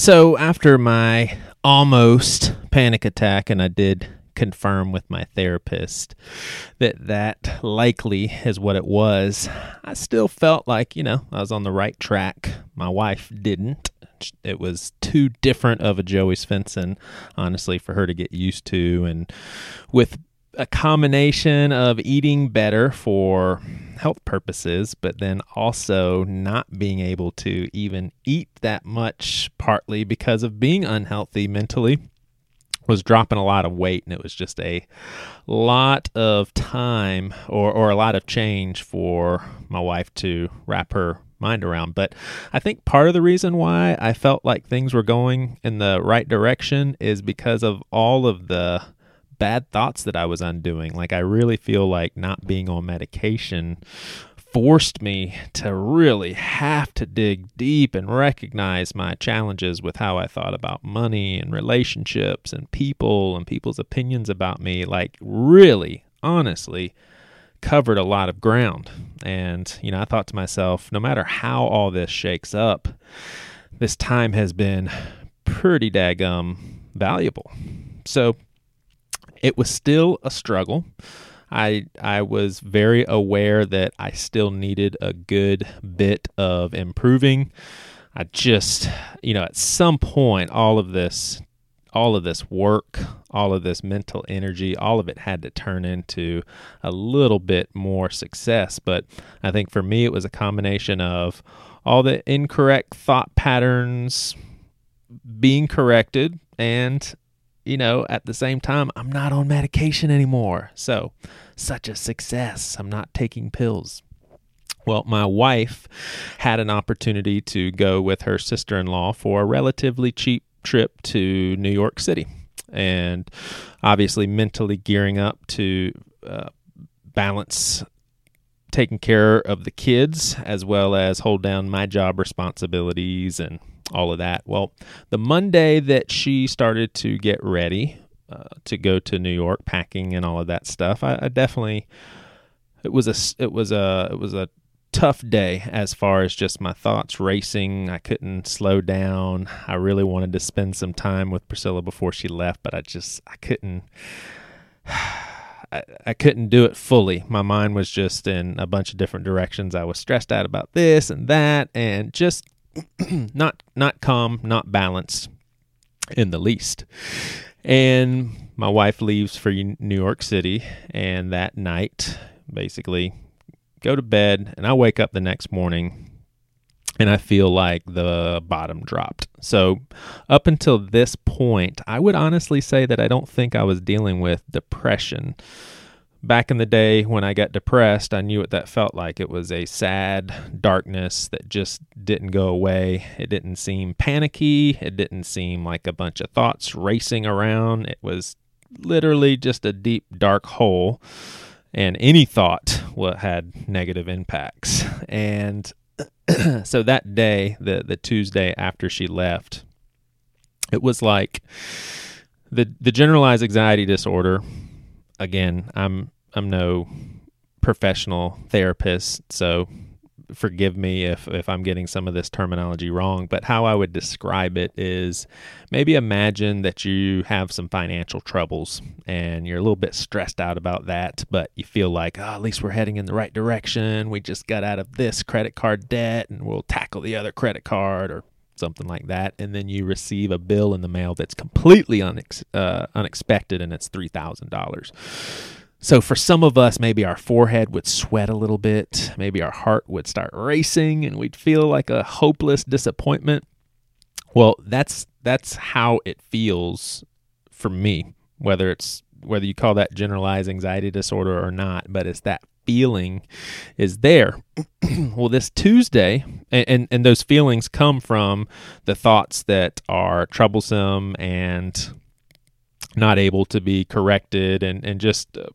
So after my almost panic attack, and I did confirm with my therapist that that likely is what it was, I still felt like, you know, I was on the right track. My wife didn't. It was too different of a Joey Svensson, honestly, for her to get used to. And with a combination of eating better for health purposes, but then also not being able to even eat that much, partly because of being unhealthy mentally, was dropping a lot of weight. And it was just a lot of time or, or a lot of change for my wife to wrap her mind around. But I think part of the reason why I felt like things were going in the right direction is because of all of the bad thoughts that I was undoing. Like, I really feel like not being on medication forced me to really have to dig deep and recognize my challenges with how I thought about money and relationships and people and people's opinions about me. Like, really, honestly, covered a lot of ground. And, you know, I thought to myself, no matter how all this shakes up, this time has been pretty daggum valuable. So it was still a struggle. I I was very aware that I still needed a good bit of improving. I just, you know, at some point all of this all of this work, all of this mental energy, all of it had to turn into a little bit more success, but I think for me it was a combination of all the incorrect thought patterns being corrected and you know, at the same time, I'm not on medication anymore. So, such a success. I'm not taking pills. Well, my wife had an opportunity to go with her sister in law for a relatively cheap trip to New York City. And obviously, mentally gearing up to uh, balance taking care of the kids as well as hold down my job responsibilities and all of that. Well, the Monday that she started to get ready uh, to go to New York, packing and all of that stuff, I, I definitely it was a it was a it was a tough day as far as just my thoughts racing. I couldn't slow down. I really wanted to spend some time with Priscilla before she left, but I just I couldn't. I, I couldn't do it fully. My mind was just in a bunch of different directions. I was stressed out about this and that, and just not not calm, not balanced in the least. And my wife leaves for New York City, and that night, basically, go to bed, and I wake up the next morning and I feel like the bottom dropped. So, up until this point, I would honestly say that I don't think I was dealing with depression back in the day when I got depressed, I knew what that felt like. It was a sad darkness that just didn't go away. It didn't seem panicky. It didn't seem like a bunch of thoughts racing around. It was literally just a deep, dark hole. And any thought had negative impacts. And so that day, the, the Tuesday after she left, it was like the, the generalized anxiety disorder again, I'm I'm no professional therapist, so forgive me if if I'm getting some of this terminology wrong, but how I would describe it is maybe imagine that you have some financial troubles and you're a little bit stressed out about that, but you feel like, oh, at least we're heading in the right direction. We just got out of this credit card debt and we'll tackle the other credit card or something like that, and then you receive a bill in the mail that's completely unex- uh, unexpected, and it's three thousand dollars. So for some of us, maybe our forehead would sweat a little bit, maybe our heart would start racing, and we'd feel like a hopeless disappointment. Well, that's that's how it feels for me, whether it's whether you call that generalized anxiety disorder or not, but it's that feeling is there. well, this Tuesday, and, and, and those feelings come from the thoughts that are troublesome and not able to be corrected and, and just uh,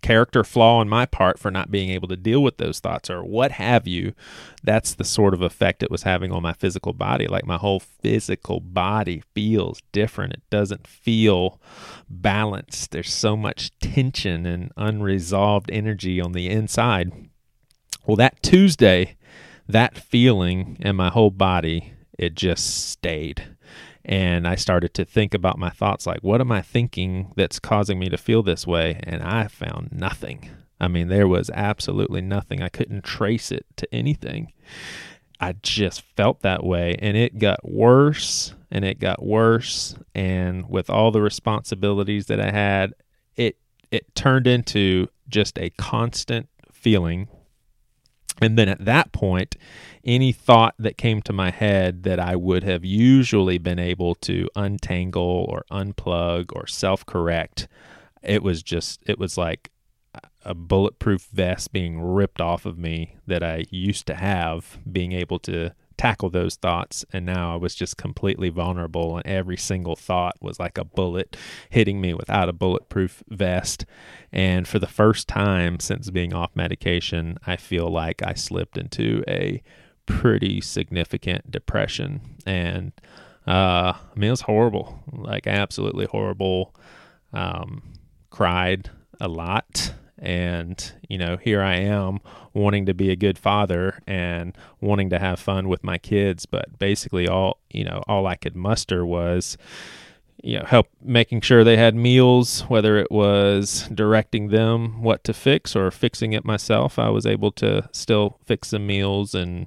character flaw on my part for not being able to deal with those thoughts or what have you, that's the sort of effect it was having on my physical body. Like my whole physical body feels different. It doesn't feel balanced. There's so much tension and unresolved energy on the inside. Well, that Tuesday, that feeling in my whole body it just stayed. And I started to think about my thoughts like, what am I thinking that's causing me to feel this way? And I found nothing. I mean, there was absolutely nothing. I couldn't trace it to anything. I just felt that way. And it got worse and it got worse. And with all the responsibilities that I had, it it turned into just a constant feeling. And then at that point, any thought that came to my head that I would have usually been able to untangle or unplug or self correct, it was just, it was like a bulletproof vest being ripped off of me that I used to have, being able to tackle those thoughts. And now I was just completely vulnerable, and every single thought was like a bullet hitting me without a bulletproof vest. And for the first time since being off medication, I feel like I slipped into a pretty significant depression. And uh, I mean, it was horrible, like absolutely horrible. Um, cried a lot and you know here i am wanting to be a good father and wanting to have fun with my kids but basically all you know all i could muster was you know help making sure they had meals whether it was directing them what to fix or fixing it myself. I was able to still fix the meals and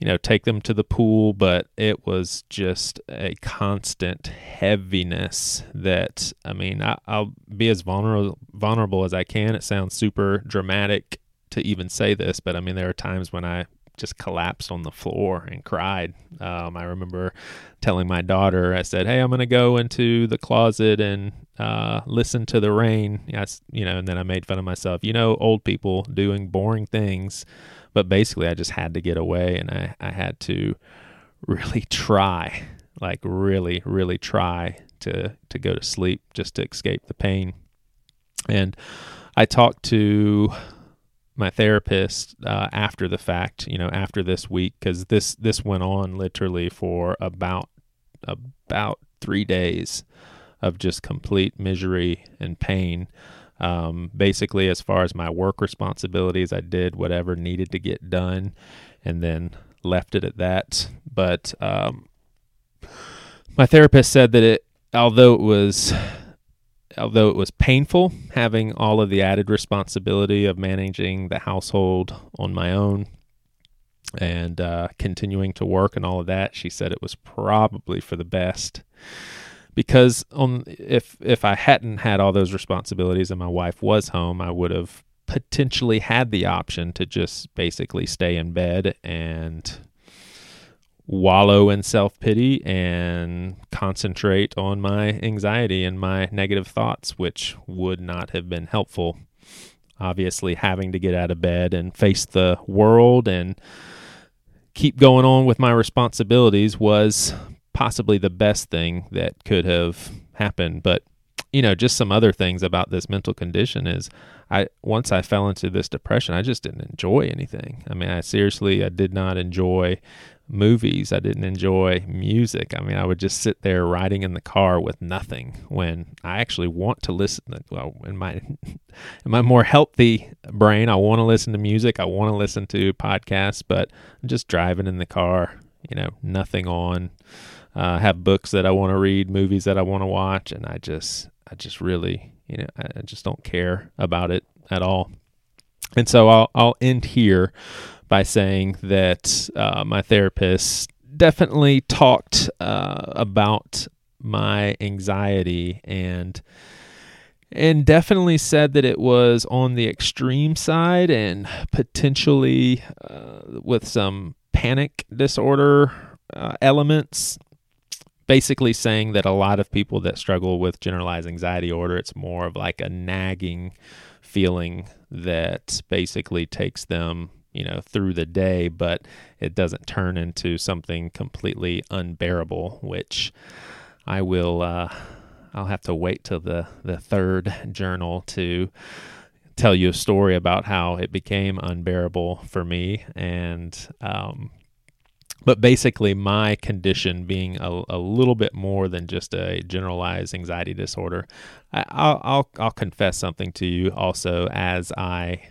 you know, take them to the pool, but it was just a constant heaviness that, I mean, I, will be as vulnerable, vulnerable as I can. It sounds super dramatic to even say this, but I mean, there are times when I just collapsed on the floor and cried. Um, I remember telling my daughter, I said, Hey, I'm going to go into the closet and uh, listen to the rain. You know, and then I made fun of myself. You know, old people doing boring things but basically, I just had to get away and I, I had to really try, like really, really try to, to go to sleep just to escape the pain. And I talked to my therapist uh, after the fact, you know, after this week, because this this went on literally for about about three days of just complete misery and pain. Um, basically, as far as my work responsibilities, I did whatever needed to get done and then left it at that. But um, my therapist said that it, although it was although it was painful having all of the added responsibility of managing the household on my own and uh, continuing to work and all of that, she said it was probably for the best because on if if I hadn't had all those responsibilities and my wife was home, I would have potentially had the option to just basically stay in bed and wallow in self pity and concentrate on my anxiety and my negative thoughts, which would not have been helpful. Obviously, having to get out of bed and face the world and keep going on with my responsibilities was possibly the best thing that could have happened. But you know, just some other things about this mental condition is I once I fell into this depression, I just didn't enjoy anything. I mean, I seriously I did not enjoy movies. I didn't enjoy music. I mean, I would just sit there riding in the car with nothing when I actually want to listen well, in my in my more healthy brain, I want to listen to music. I want to listen to podcasts, but I'm just driving in the car, you know, nothing on uh, have books that I want to read, movies that I want to watch, and I just I just really you know I just don't care about it at all. And so I'll I'll end here by saying that uh, my therapist definitely talked uh, about my anxiety and and definitely said that it was on the extreme side and potentially uh, with some panic disorder uh, elements basically saying that a lot of people that struggle with generalized anxiety order, it's more of like a nagging feeling that basically takes them, you know, through the day, but it doesn't turn into something completely unbearable, which I will uh I'll have to wait till the the third journal to tell you a story about how it became unbearable for me. And um but basically my condition being a, a little bit more than just a generalized anxiety disorder I, will I'll I'll confess something to you also as I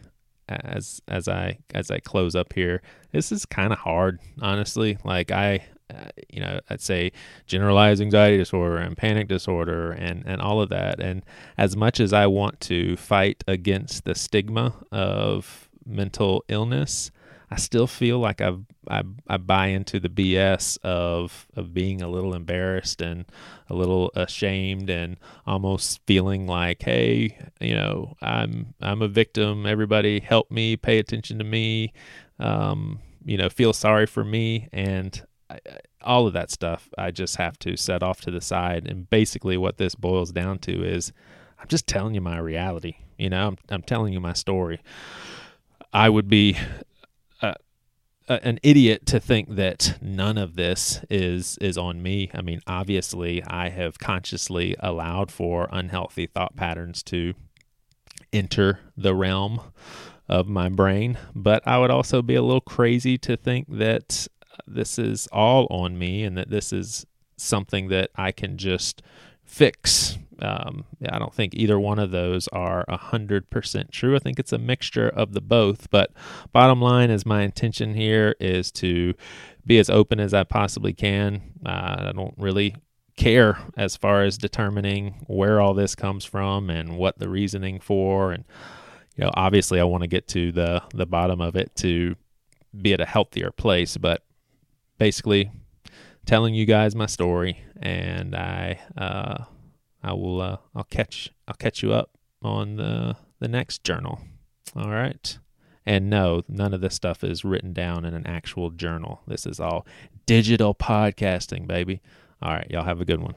as as I as I close up here this is kind of hard honestly like I uh, you know, I'd say generalized anxiety disorder and panic disorder and, and all of that. And as much as I want to fight against the stigma of mental illness, I still feel like I've, I, I buy into the BS of of being a little embarrassed and a little ashamed and almost feeling like, hey, you know, I'm I'm a victim. Everybody help me, pay attention to me, um, you know, feel sorry for me, and I, all of that stuff. I just have to set off to the side. And basically, what this boils down to is, I'm just telling you my reality. You know, I'm I'm telling you my story. I would be an idiot to think that none of this is is on me. I mean, obviously, I have consciously allowed for unhealthy thought patterns to enter the realm of my brain, but I would also be a little crazy to think that this is all on me and that this is something that I can just fix. Um, I don't think either one of those are 100% true. I think it's a mixture of the both. But bottom line is my intention here is to be as open as I possibly can. Uh, I don't really care as far as determining where all this comes from and what the reasoning for and you know obviously I want to get to the the bottom of it to be at a healthier place but basically telling you guys my story, and I uh, I will uh, I'll catch I'll catch you up on the the next journal. All right. And no, none of this stuff is written down in an actual journal. This is all digital podcasting, baby. All right, y'all have a good one.